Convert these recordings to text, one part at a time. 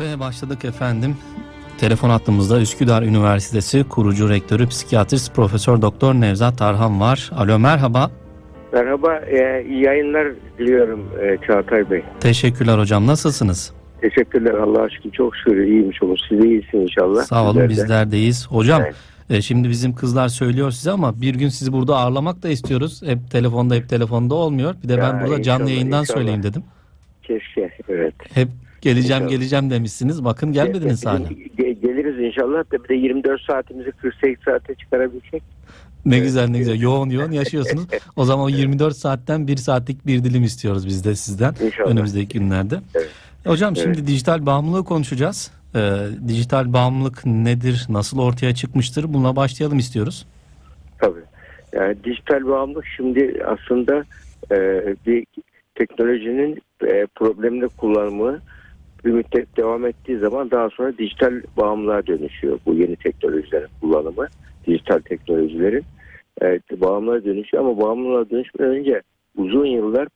Ve başladık efendim. Telefon hattımızda Üsküdar Üniversitesi kurucu rektörü psikiyatrist Profesör Doktor Nevzat Tarhan var. Alo merhaba. Merhaba, e, iyi yayınlar diliyorum e, Çağatay Bey. Teşekkürler hocam. Nasılsınız? Teşekkürler Allah'a şükür çok şükür iyiymiş olur. Siz de iyisiniz inşallah. Sağ olun Sizler de. bizler deyiz. Hocam Evet. e, şimdi bizim kızlar söylüyor size ama bir gün sizi burada ağırlamak da istiyoruz. Hep telefonda hep telefonda olmuyor. Bir de Ya, ben burada canlı yayından inşallah. söyleyeyim dedim. Keşke, evet. Hep geleceğim İnşallah. geleceğim demişsiniz. Bakın gelmediniz Bizim- hala. ge- geliriz inşallah da bir de 24 saatimizi 48 saate çıkarabilsek. Ne güzel ne güzel. Yoğun yoğun yaşıyorsunuz. O zaman o 24 saatten bir saatlik bir dilim istiyoruz biz de sizden. İnşallah. Önümüzdeki günlerde. Evet. Hocam Evet. şimdi dijital bağımlılığı konuşacağız. Ee, dijital bağımlılık nedir? Nasıl ortaya çıkmıştır? Bununla başlayalım istiyoruz. Tabii. Yani dijital bağımlılık şimdi aslında e, bir teknolojinin e, problemli kullanımı bir müddet devam ettiği zaman daha sonra dijital bağımlılığa dönüşüyor. Bu yeni teknolojilerin kullanımı, dijital teknolojilerin e, bağımlılığa dönüşüyor ama bağımlılığa dönüşmeden önce uzun yıllar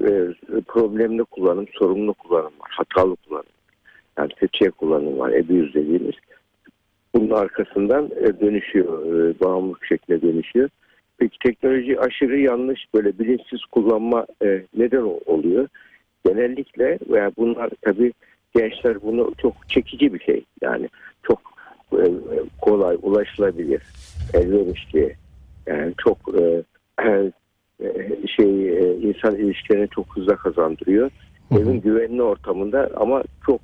e, problemli kullanım, sorumlu kullanım var, hatalı kullanım. Yani kötüye kullanım var, abuse dediğimiz. Bunun arkasından e, dönüşüyor, e, bağımlılık şekline dönüşüyor. Peki teknoloji aşırı yanlış böyle bilinçsiz kullanma e, neden oluyor? Genellikle veya bunlar tabii gençler bunu çok çekici bir şey. Yani çok e, kolay ulaşılabilir, elverişli. Yani çok e, e, şey e, insan ilişkilerini çok hızlı kazandırıyor. Hı hı. Evin güvenli ortamında ama çok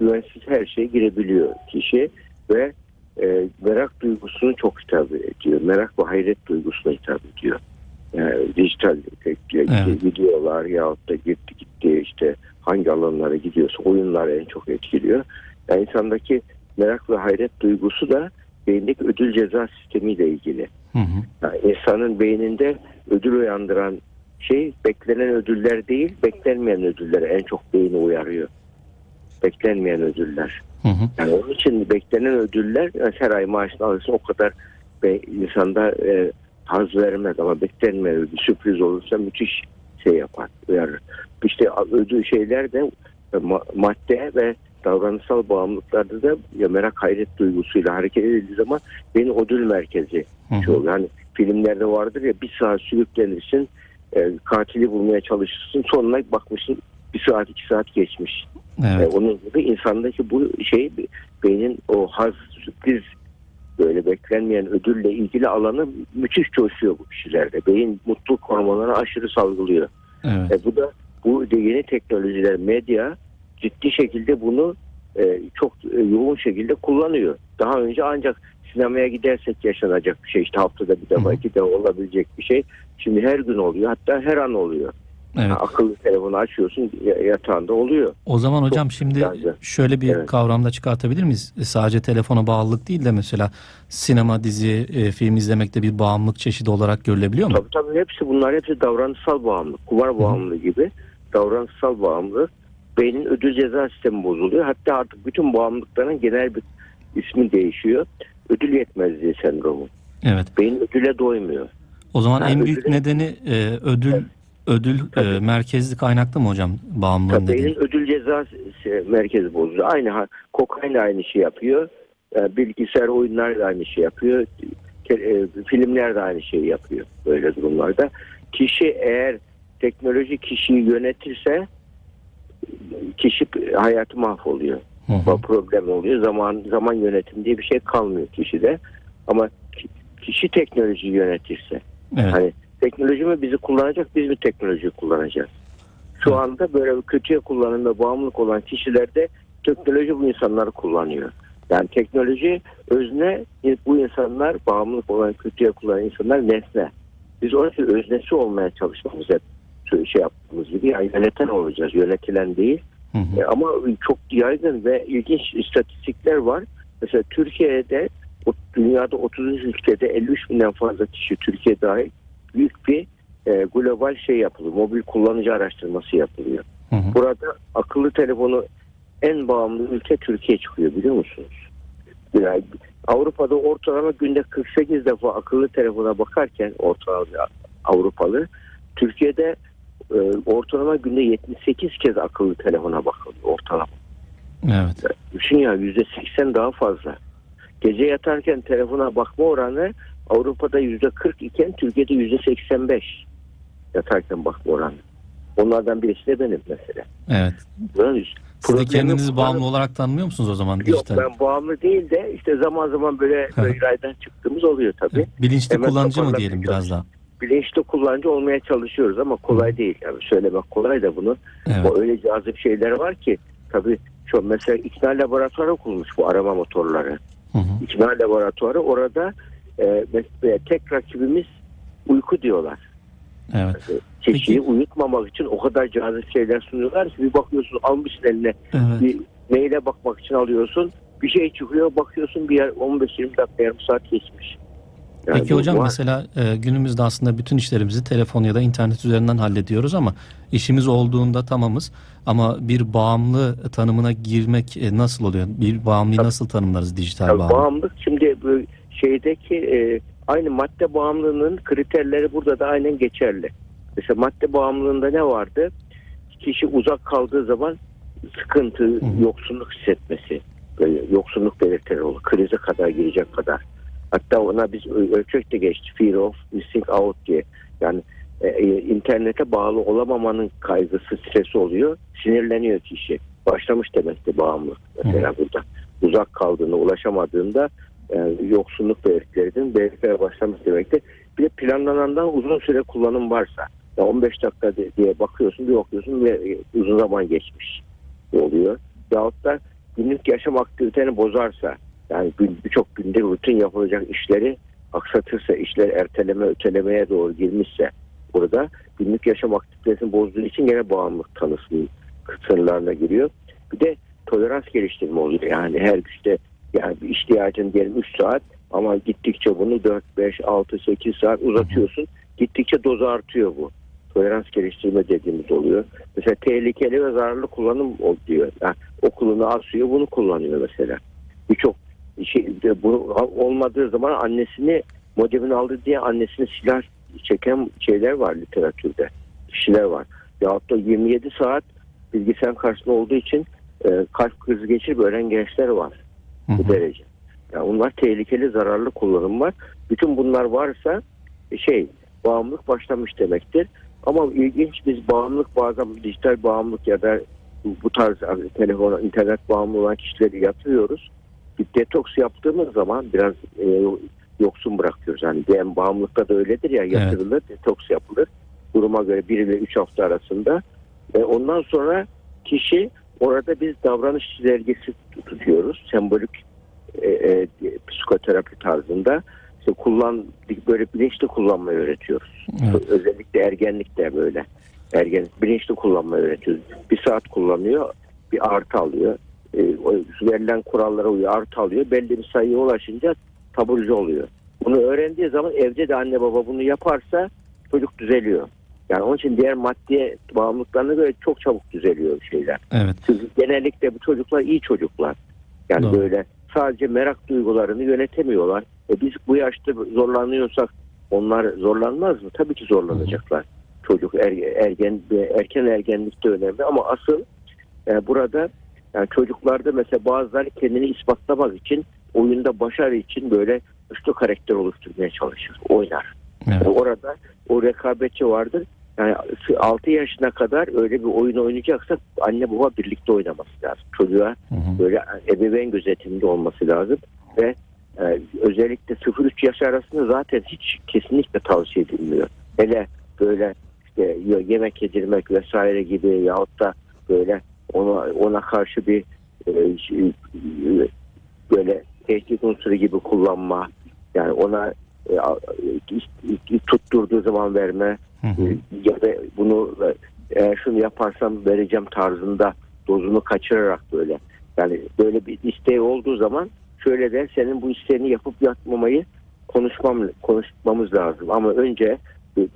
güvensiz her şeye girebiliyor kişi ve e, merak duygusunu çok hitap ediyor. Merak ve hayret duygusuna hitap ediyor. Yani dijital e, Evet. videolar yahut da gitti gitti işte hangi alanlara gidiyorsa oyunlar en çok etkiliyor. Yani insandaki merak ve hayret duygusu da beyindeki ödül ceza sistemiyle ilgili. Hı hı. Yani insanın beyninde ödül uyandıran şey beklenen ödüller değil, beklenmeyen ödüller en çok beyni uyarıyor. Beklenmeyen ödüller. Hı hı. Yani onun için beklenen ödüller her ay maaşını alırsın o kadar be, insanda e, haz vermez ama beklenmeyen ödül sürpriz olursa müthiş şey yapar, uyarır. İşte ödül şeyler de e, ma- madde ve davranışsal bağımlılıklarda da ya merak hayret duygusuyla hareket edildiği zaman beyin ödül merkezi şey oluyor. Hani filmlerde vardır ya bir saat sürüklenirsin, e, katili bulmaya çalışırsın, sonuna bakmışsın bir saat iki saat geçmiş. E, Evet. onun gibi insandaki bu şey beynin o haz, sürpriz böyle beklenmeyen ödülle ilgili alanı müthiş coşuyor bu kişilerde. Beyin mutluluk hormonlarını aşırı salgılıyor. Evet. E, bu da bu de yeni teknolojiler, medya ciddi şekilde bunu e, çok e, yoğun şekilde kullanıyor. Daha önce ancak sinemaya gidersek yaşanacak bir şey. İşte haftada bir defa iki defa olabilecek bir şey. Şimdi her gün oluyor. Hatta her an oluyor. Evet. Akıllı telefonu açıyorsun ya- yatağında oluyor. O zaman hocam şimdi güzeldi. şöyle bir Evet. kavramda çıkartabilir miyiz? E, Sadece telefona bağlılık değil de mesela sinema, dizi, e, film izlemekte bir bağımlılık çeşidi olarak görülebiliyor mu? Tabii tabii hepsi bunlar hepsi davranışsal bağımlılık. Kumar bağımlılığı gibi davranışsal bağımlılık. Beynin ödül ceza sistemi bozuluyor. Hatta artık bütün bağımlılıkların genel bir ismi değişiyor. Ödül yetmezliği sendromu. Evet. Beyin ödüle doymuyor. O zaman Ha, en büyük nedeni e, ödül ödül e, merkezli kaynaklı mı hocam bağımlılığın Tabii beynin ödül ceza s- merkezi bozuluyor. Aynı kokain de aynı şey yapıyor. E, bilgisayar oyunlar da aynı şey yapıyor. Te- e, filmler de aynı şeyi yapıyor böyle durumlarda. Kişi eğer teknoloji kişiyi yönetirse kişi hayatı mahvoluyor. Hı problem oluyor. Zaman zaman yönetim diye bir şey kalmıyor kişide. Ama ki- kişi teknolojiyi yönetirse Evet. Hani teknoloji mi bizi kullanacak, biz mi teknolojiyi kullanacağız? Şu anda böyle kötüye kullanımda bağımlılık olan kişilerde teknoloji bu insanları kullanıyor. Yani teknoloji özne bu insanlar bağımlılık olan kötüye kullanan insanlar nesne. Biz onun için öznesi olmaya çalışmamız hep şey yaptığımız gibi yani yöneten olacağız, yönetilen değil. Hı hı. E, Ama çok yaygın ve ilginç istatistikler var. Mesela Türkiye'de dünyada 30 ülkede 53 binden fazla kişi Türkiye dahil büyük bir e, global şey yapılıyor. Mobil kullanıcı araştırması yapılıyor. Hı hı. Burada akıllı telefonu en bağımlı ülke Türkiye çıkıyor biliyor musunuz? Yani Avrupa'da ortalama günde 48 defa akıllı telefona bakarken ortalama Avrupalı Türkiye'de e, ortalama günde 78 kez akıllı telefona bakılıyor ortalama. Evet. Düşün ya yüzde seksen daha fazla. Gece yatarken telefona bakma oranı Avrupa'da yüzde kırk iken Türkiye'de yüzde seksen beş yatarken bakma oranı. Onlardan birisi de benim mesela. Evet. Böyle Siz de kendinizi bağımlı olarak tanımlıyor musunuz o zaman Yok dijital? ben bağımlı değil de işte zaman zaman böyle böyle raydan çıktığımız oluyor tabii. Bilinçli Hemen kullanıcı mı diyelim biraz daha? Bilinçli kullanıcı olmaya çalışıyoruz ama kolay değil. Yani söylemek kolay da bunu. Evet. O öyle cazip şeyler var ki tabii şu mesela ikna laboratuvarı kurulmuş bu arama motorları. Hı hı. İkna laboratuvarı orada e, mesela tek rakibimiz uyku diyorlar. Evet. Kişiyi uyutmamak için o kadar cazip şeyler sunuyorlar ki bir bakıyorsun almışsın eline Evet. bir maile bakmak için alıyorsun. Bir şey çıkıyor bakıyorsun bir yer 15-20 dakika yarım saat geçmiş. Yani Peki hocam var. mesela e, günümüzde aslında bütün işlerimizi telefon ya da internet üzerinden hallediyoruz ama işimiz olduğunda tamamız. Ama bir bağımlı tanımına girmek e, nasıl oluyor? Bir bağımlıyı Tabii. nasıl tanımlarız dijital Tabii bağımlı? bağımlılık şimdi bu şeydeki e, aynı madde bağımlılığının kriterleri burada da aynen geçerli. Mesela madde bağımlılığında ne vardı? Kişi uzak kaldığı zaman sıkıntı, hı. yoksunluk hissetmesi, böyle yoksunluk belirtileri olur. Krize kadar girecek kadar. Hatta ona biz ölçek de geçti. Fear of missing out diye. Yani e, e, internete bağlı olamamanın kaygısı, stresi oluyor. Sinirleniyor kişi. Başlamış demekti bağımlılık mesela burada. Uzak kaldığında, ulaşamadığında e, yoksunluk belirtilerinin belirtiler başlamış demekti. Bir de planlanandan uzun süre kullanım varsa ya 15 dakika di- diye bakıyorsun bir bakıyorsun ve e, uzun zaman geçmiş oluyor. Yahut da günlük yaşam aktiviteni bozarsa yani birçok günde rutin yapılacak işleri aksatırsa işler erteleme ötelemeye doğru girmişse burada günlük yaşam aktivitesini bozduğu için gene bağımlılık tanısının sınırlarına giriyor. Bir de tolerans geliştirme oluyor. Yani her güçte yani bir ihtiyacın diyelim 3 saat ama gittikçe bunu 4, 5, 6, 8 saat uzatıyorsun. Gittikçe dozu artıyor bu. Tolerans geliştirme dediğimiz oluyor. Mesela tehlikeli ve zararlı kullanım diyor. Yani okulunu asıyor bunu kullanıyor mesela. Birçok şey, bu olmadığı zaman annesini modemini aldı diye annesini silah çeken şeyler var literatürde. Kişiler var. Yahut da 27 saat bilgisayar karşısında olduğu için e, kalp krizi geçirip ölen gençler var Hı bu derece. Yani bunlar tehlikeli zararlı kullanım var. Bütün bunlar varsa e, şey bağımlılık başlamış demektir. Ama ilginç biz bağımlılık bazen dijital bağımlılık ya da bu, tarz yani telefon, internet bağımlı olan kişileri yatırıyoruz. Bir detoks yaptığımız zaman biraz e, yoksun bırakıyoruz. Yani diyelim bağımlılıkta da öyledir ya yatırılır, detoks yapılır. Duruma göre 1 ile 3 hafta arasında. Ve ondan sonra kişi orada biz davranış çizelgesi tutuyoruz. Sembolik e, e, psikoterapi tarzında. İşte kullan böyle bilinçli kullanmayı öğretiyoruz. Evet. Özellikle ergenlikte böyle. Ergen bilinçli kullanmayı öğretiyoruz. Bir saat kullanıyor, bir artı alıyor. E, verilen kurallara uyuyor, artı alıyor. Belli bir sayıya ulaşınca taburcu oluyor. Bunu öğrendiği zaman evde de anne baba bunu yaparsa çocuk düzeliyor. Yani onun için diğer maddi bağımlılıklarına göre çok çabuk düzeliyor şeyler. Evet. Çünkü genellikle bu çocuklar iyi çocuklar. Yani Doğru. böyle sadece merak duygularını yönetemiyorlar. E biz bu yaşta zorlanıyorsak onlar zorlanmaz mı? Tabii ki zorlanacaklar. Çocuk er- ergen erken ergenlikte önemli ama asıl e, burada yani çocuklarda mesela bazıları kendini ispatlamak için oyunda başarı için böyle güçlü karakter oluşturmaya çalışır. Oynar. Evet. Yani orada o rekabetçi vardır. Yani 6 yaşına kadar öyle bir oyun oynayacaksa anne baba birlikte oynaması lazım. Çocuğa Hı hı. böyle ebeveyn gözetiminde olması lazım ve e, özellikle 0-3 yaş arasında zaten hiç kesinlikle tavsiye edilmiyor. Hele böyle işte yemek yedirmek vesaire gibi yahut da böyle ona ona karşı bir e, şey, e, böyle tehdit unsuru gibi kullanma yani ona e, e, tutturduğu zaman verme Hı hı. e, ya da bunu e, eğer şunu yaparsam vereceğim tarzında dozunu kaçırarak böyle yani böyle bir isteği olduğu zaman şöyle de senin bu isteğini yapıp yapmamayı konuşmam konuşmamız lazım ama önce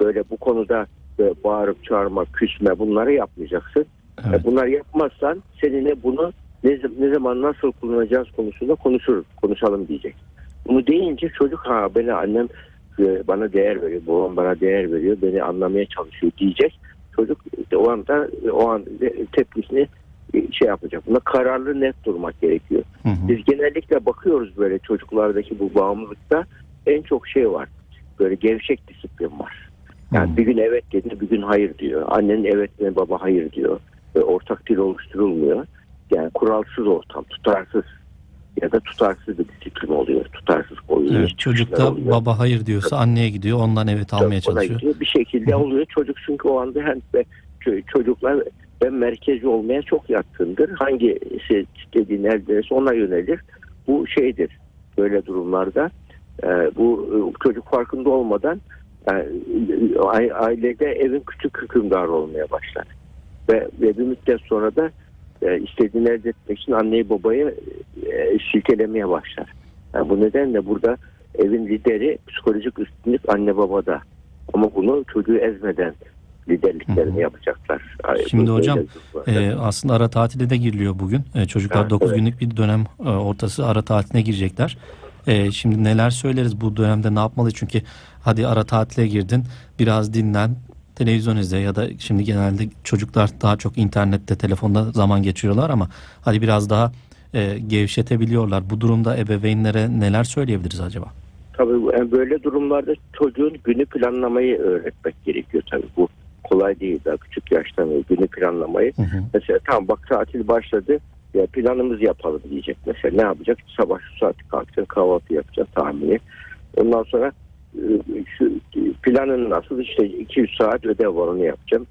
böyle bu konuda böyle bağırıp çağırma, küsme bunları yapmayacaksın. Evet. E, Bunlar yapmazsan seninle bunu ne, ne zaman nasıl kullanacağız konusunda konuşuruz, konuşalım diyecek. Bunu deyince çocuk ha beni annem e, bana değer veriyor, babam bana değer veriyor, beni anlamaya çalışıyor diyecek. Çocuk işte o anda o an tepkisini şey yapacak. Buna kararlı net durmak gerekiyor. Hı hı. Biz genellikle bakıyoruz böyle çocuklardaki bu bağımlılıkta en çok şey var. Böyle gevşek disiplin var. Yani Hı. bir gün evet dedi, bir gün hayır diyor. Annenin evet diyor, baba hayır diyor. Ve ortak dil oluşturulmuyor. Yani kuralsız ortam, tutarsız ya da tutarsız bir disiplin oluyor. Tutarsız koyuyor. Evet, çocuk da baba hayır diyorsa anneye gidiyor ondan evet almaya Ona çalışıyor. gidiyor. Bir şekilde oluyor. Çocuk çünkü o anda hem de ço- çocuklar ben merkezi olmaya çok yatkındır. Hangisi istediğini elde ederse ona yönelir. Bu şeydir. Böyle durumlarda e, bu e, çocuk farkında olmadan e, ailede evin küçük hükümdarı olmaya başlar. Ve, ve bir müddet sonra da e, istediğini elde etmek için anneyi babayı e, silkelemeye başlar. Yani bu nedenle burada evin lideri psikolojik üstünlük anne babada. Ama bunu çocuğu ezmeden liderliklerini yapacaklar. Şimdi Böyle hocam. Ee, aslında ara tatile de giriliyor bugün. Ee, çocuklar Evet, 9 evet. günlük bir dönem e, ortası ara tatiline girecekler. Ee, şimdi neler söyleriz bu dönemde ne yapmalı? Çünkü hadi ara tatile girdin biraz dinlen televizyon izle ya da şimdi genelde çocuklar daha çok internette telefonda zaman geçiriyorlar ama hadi biraz daha e, gevşetebiliyorlar. Bu durumda ebeveynlere neler söyleyebiliriz acaba? Tabii yani böyle durumlarda çocuğun günü planlamayı öğretmek gerekiyor tabii. Bu kolay değil daha küçük yaştan günü planlamayı. Hı hı. Mesela tamam bak tatil başladı ya planımızı yapalım diyecek. Mesela ne yapacak? Sabah şu saat kalkacaksın kahvaltı yapacaksın tahmini. Ondan sonra e, şu planın nasıl işte 200 saat ödev var onu yapacağım.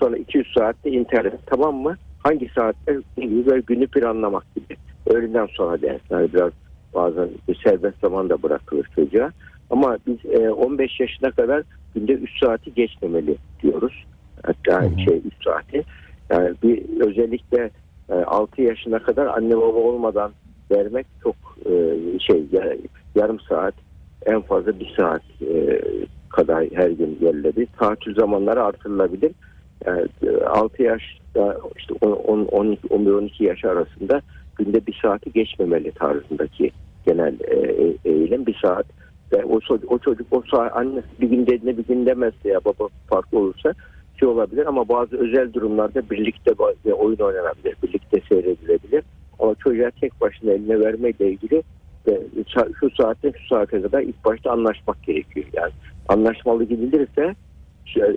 Sonra 200 saatte internet tamam mı? Hangi saatte böyle günü planlamak gibi. Öğleden sonra dersler biraz bazen bir serbest zaman da bırakılır çocuğa. Ama biz e, 15 yaşına kadar günde 3 saati geçmemeli diyoruz. Hatta Hı hı. şey 3 saati. Yani bir özellikle e, 6 yaşına kadar anne baba olmadan vermek çok e, şey ya- yarım saat en fazla bir saat e, kadar her gün verilebilir. Tatil zamanları artırılabilir. Yani, 6 yaş işte 10 12 11 12 yaş arasında günde bir saati geçmemeli tarzındaki genel e, e- eğilim bir saat ve o o çocuk o saat annesi bir gün dediğine bir gün demezse ya baba farklı olursa şey olabilir ama bazı özel durumlarda birlikte oyun oynanabilir, birlikte seyredilebilir. Ama çocuğa tek başına eline vermeyle ilgili sa- şu saatte şu saate kadar ilk başta anlaşmak gerekiyor. Yani anlaşmalı gidilirse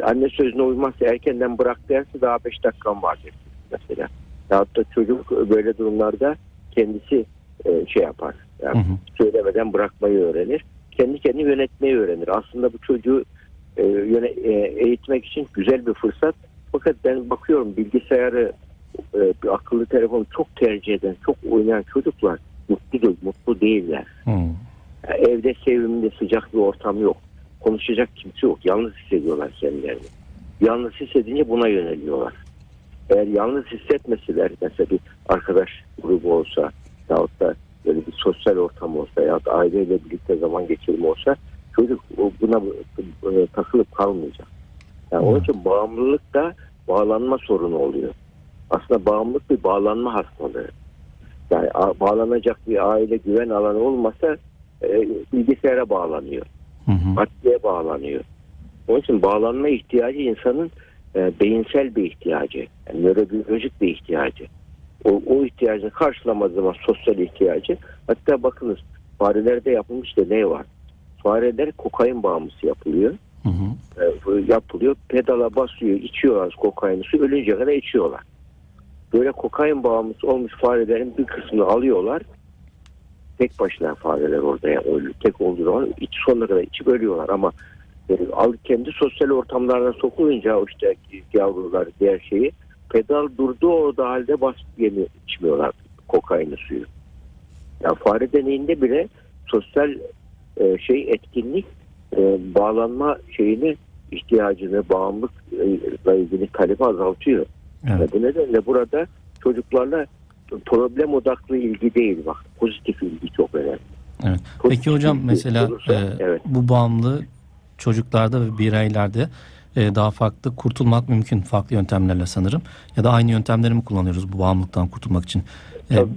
anne sözüne uymazsa erkenden bırak derse daha 5 dakikam var der mesela. Yahut da çocuk böyle durumlarda kendisi e, şey yapar. Yani Hı hı. söylemeden bırakmayı öğrenir. Kendi kendini yönetmeyi öğrenir. Aslında bu çocuğu e, e, eğitmek için güzel bir fırsat. Fakat ben bakıyorum bilgisayarı, akıllı telefonu çok tercih eden, çok oynayan çocuklar mutlu değil, mutlu değiller. Yani evde sevimli, sıcak bir ortam yok. Konuşacak kimse yok. Yalnız hissediyorlar kendilerini. Yalnız hissedince buna yöneliyorlar. Eğer yalnız hissetmeseler mesela bir arkadaş grubu olsa yahut da böyle bir sosyal ortam olsa ya da aileyle birlikte zaman geçirme olsa çocuk buna e, takılıp kalmayacak. Yani onun için bağımlılık da bağlanma sorunu oluyor. Aslında bağımlılık bir bağlanma hastalığı. Yani bağlanacak bir aile güven alanı olmasa e, bilgisayara bağlanıyor. Hı hı. Maddeye bağlanıyor. Onun için bağlanma ihtiyacı insanın e, beyinsel bir ihtiyacı. Yani nörobiyolojik bir ihtiyacı. O, o ihtiyacını karşılamadığı zaman sosyal ihtiyacı. Hatta bakınız farelerde yapılmış deney var. Fareler kokain bağımlısı yapılıyor. Hı hı. E, yapılıyor. Pedala basıyor, içiyorlar kokaini. Su ölünce kadar içiyorlar. Böyle kokain bağımlısı olmuş farelerin bir kısmını alıyorlar. Tek başına fareler orada yani ölü. Tek olduğu zaman iç sonuna kadar içip ölüyorlar ama e, al kendi sosyal ortamlarına sokulunca işte yavrular diğer şeyi pedal durduğu orada halde basıp yemi içmiyorlar kokaini suyu. Yani fare deneyinde bile sosyal e, şey etkinlik e, bağlanma şeyini ihtiyacını bağımlılıkla ilgili talebi azaltıyor. Evet. Ve bu nedenle burada çocuklarla problem odaklı ilgi değil bak pozitif ilgi çok önemli. Evet. Pozitif Peki hocam mesela olursa, e, evet. bu bağımlı çocuklarda ve bireylerde e, daha farklı kurtulmak mümkün farklı yöntemlerle sanırım. Ya da aynı yöntemleri mi kullanıyoruz bu bağımlılıktan kurtulmak için? E, Tabii.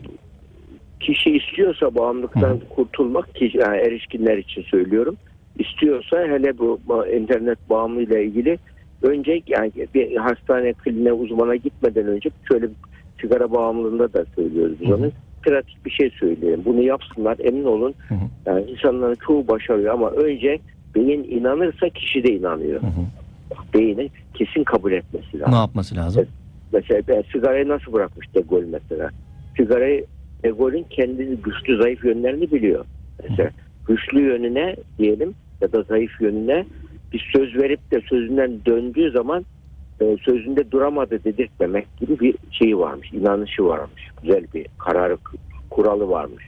Kişi istiyorsa bağımlılıktan Hı. kurtulmak kişi, yani erişkinler için söylüyorum. İstiyorsa hele bu internet bağımlılığıyla ilgili önce yani bir hastane kliniğe uzmana gitmeden önce şöyle bir sigara bağımlılığında da söylüyoruz biz Hı hı. onu. Pratik bir şey söyleyelim. Bunu yapsınlar emin olun. Hı hı. Yani insanların çoğu başarıyor ama önce beyin inanırsa kişi de inanıyor. Hı hı. Beyni kesin kabul etmesi lazım. Ne yapması lazım? Mesela ben sigarayı nasıl bırakmış De Gaulle mesela? Sigarayı De Gaulle'ün kendi güçlü zayıf yönlerini biliyor. Mesela güçlü yönüne diyelim ya da zayıf yönüne bir söz verip de sözünden döndüğü zaman e, sözünde duramadı dedirtmemek gibi bir şeyi varmış. inanışı varmış. Güzel bir kararı kuralı varmış.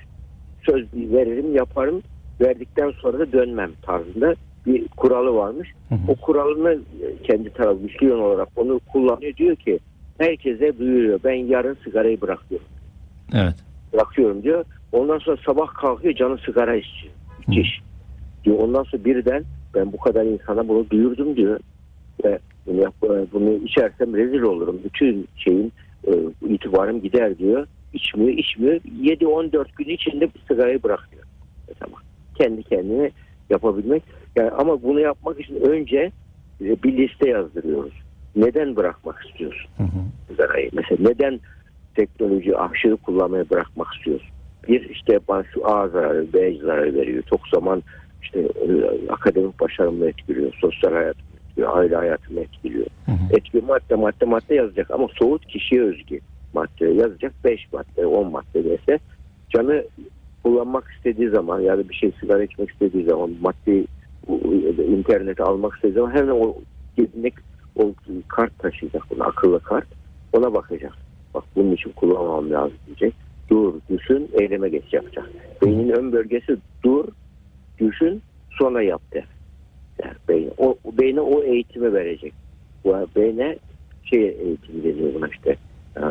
Söz veririm yaparım verdikten sonra da dönmem tarzında bir kuralı varmış. Hı hı. O kuralını e, kendi tarafı güçlü yön olarak onu kullanıyor. Diyor ki herkese duyuruyor. Ben yarın sigarayı bırakıyorum. Evet. Bırakıyorum diyor. Ondan sonra sabah kalkıyor canı sigara istiyor. İçiş. Diyor. Ondan sonra birden ben bu kadar insana bunu duyurdum diyor. Ve bunu, bunu içersem rezil olurum. Bütün şeyin e, itibarım gider diyor. İçmiyor, içmiyor. 7-14 gün içinde bu sigarayı bırakıyor. Mesela kendi kendine yapabilmek. Yani ama bunu yapmak için önce e, bir liste yazdırıyoruz. Neden bırakmak istiyorsun Hı hı. sigarayı? Mesela neden teknoloji aşırı kullanmayı bırakmak istiyorsun? Bir işte bana şu A zararı, B zararı veriyor. Çok zaman işte e, akademik başarımı etkiliyor, sosyal hayatımı etkiliyor, aile hayatımı etkiliyor. Hı hı. Etki madde madde madde yazacak ama soğut kişiye özgü madde yazacak 5 madde 10 madde dese canı kullanmak istediği zaman ya da bir şey sigara içmek istediği zaman maddeyi internete almak istediği zaman hemen o cebindeki o kart taşıyacak bunu akıllı kart ona bakacak. Bak bunun için kullanmam lazım diyecek. Dur, düşün, eyleme geç yapacak. Beynin ön bölgesi dur, düşün, sonra yap der. der beyin. O, beyne o eğitimi verecek. Bu beyne şey eğitimi deniyor buna işte e,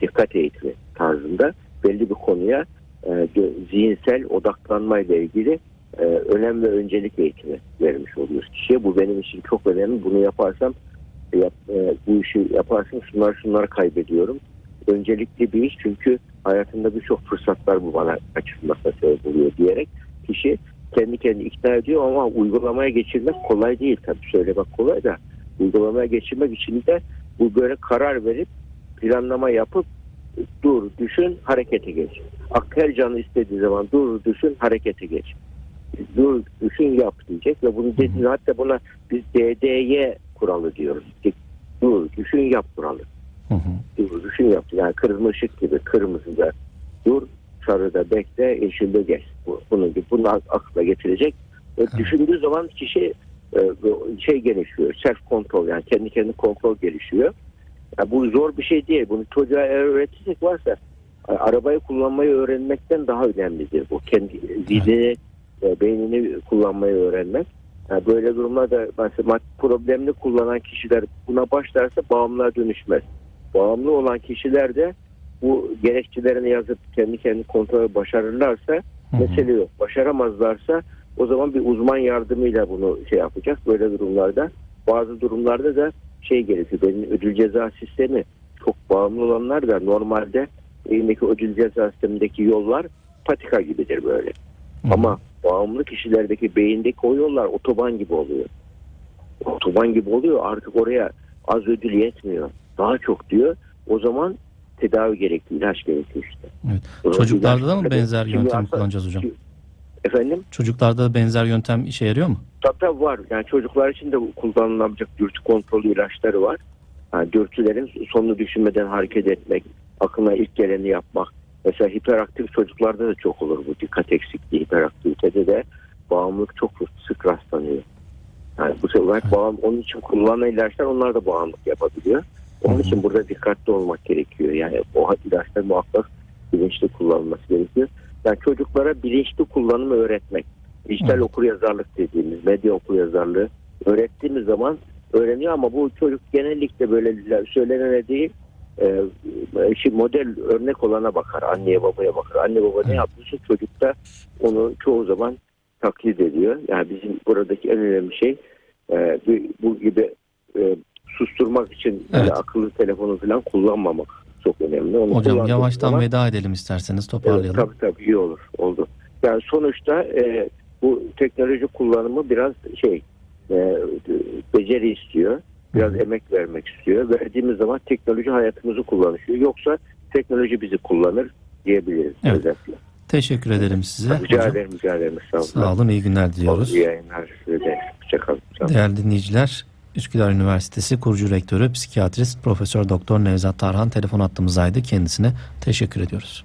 dikkat eğitimi tarzında belli bir konuya e, zihinsel odaklanmayla ilgili e, önem ve öncelik eğitimi vermiş oluyoruz kişiye. Bu benim için çok önemli. Bunu yaparsam yap, bu işi yaparsam şunlar şunlar kaybediyorum. Öncelikli bir iş çünkü hayatımda birçok fırsatlar bu bana kaçırmasına sebep oluyor diyerek kişi kendi kendini ikna ediyor ama uygulamaya geçirmek kolay değil tabii söylemek kolay da uygulamaya geçirmek için de bu böyle karar verip planlama yapıp dur düşün harekete geç. Akıl canı istediği zaman dur düşün harekete geç. Dur düşün yap diyecek ve bunu dediğinde hatta buna biz DDY kuralı diyoruz. Dur düşün yap kuralı. Hı hı. Dur düşün yap. Yani kırmızı ışık gibi kırmızıda dur sarıda bekle yeşilde gibi bunu ak- akla getirecek. Ve düşündüğü zaman kişi e, şey gelişiyor. Self kontrol yani kendi kendine kontrol gelişiyor. Ya bu zor bir şey değil. Bunu çocuğa eğer öğretirsek varsa arabayı kullanmayı öğrenmekten daha önemlidir. Bu kendi zihnini, e, beynini kullanmayı öğrenmek. Yani böyle durumlarda mesela problemli kullanan kişiler buna başlarsa bağımlığa dönüşmez. Bağımlı olan kişiler de bu gerekçelerini yazıp kendi kendi kontrolü başarırlarsa Hı hı. mesele yok. Başaramazlarsa o zaman bir uzman yardımıyla bunu şey yapacak böyle durumlarda. Bazı durumlarda da şey gerekiyor. Benim ödül ceza sistemi çok bağımlı olanlar da normalde elindeki ödül ceza sistemindeki yollar patika gibidir böyle. Hı. Ama bağımlı kişilerdeki beyindeki o yollar otoban gibi oluyor. Otoban gibi oluyor artık oraya az ödül yetmiyor. Daha çok diyor. O zaman tedavi gerekli, ilaç gerekiyor işte. Evet. O Çocuklarda da mı benzer yöntem aslında- kullanacağız hocam? Efendim? Çocuklarda da benzer yöntem işe yarıyor mu? Tabii tabii var. Yani çocuklar için de kullanılabilecek dürtü kontrolü ilaçları var. Yani dürtülerin sonunu düşünmeden hareket etmek, aklına ilk geleni yapmak. Mesela hiperaktif çocuklarda da çok olur bu. Dikkat eksikliği hiperaktivitede de bağımlılık çok sık rastlanıyor. Yani bu sefer bağım, onun için kullanılan ilaçlar onlar da bağımlılık yapabiliyor. Onun için burada dikkatli olmak gerekiyor. Yani o ilaçlar muhakkak bilinçli kullanılması gerekiyor. Yani çocuklara bilinçli kullanımı öğretmek. Dijital Evet. okuryazarlık dediğimiz medya okuryazarlığı öğrettiğimiz zaman öğreniyor ama bu çocuk genellikle böyle söylenen değil e, şimdi model örnek olana bakar. Anneye babaya bakar. Anne baba ne yapıyorsa çocuk da onu çoğu zaman taklit ediyor. Yani bizim buradaki en önemli şey e, bu, bu gibi e, susturmak için evet. akıllı telefonu falan kullanmamak çok önemli. Onu Hocam yavaştan zaman, veda edelim isterseniz toparlayalım. Evet, tabii tabii iyi olur oldu. Yani sonuçta e, bu teknoloji kullanımı biraz şey e, beceri istiyor. Biraz Hı. emek vermek istiyor. Verdiğimiz zaman teknoloji hayatımızı kullanışıyor. Yoksa teknoloji bizi kullanır diyebiliriz. Evet. Özellikle. Teşekkür ederim size. Rica Hocam. ederim, rica ederim. Sağ olun. Sağ olun, iyi günler diliyoruz. İyi yayınlar. Hoşçakalın. Değerli dinleyiciler, Üsküdar Üniversitesi kurucu rektörü, psikiyatrist Profesör Doktor Nevzat Tarhan telefon attığımızdaydı. Kendisine teşekkür ediyoruz.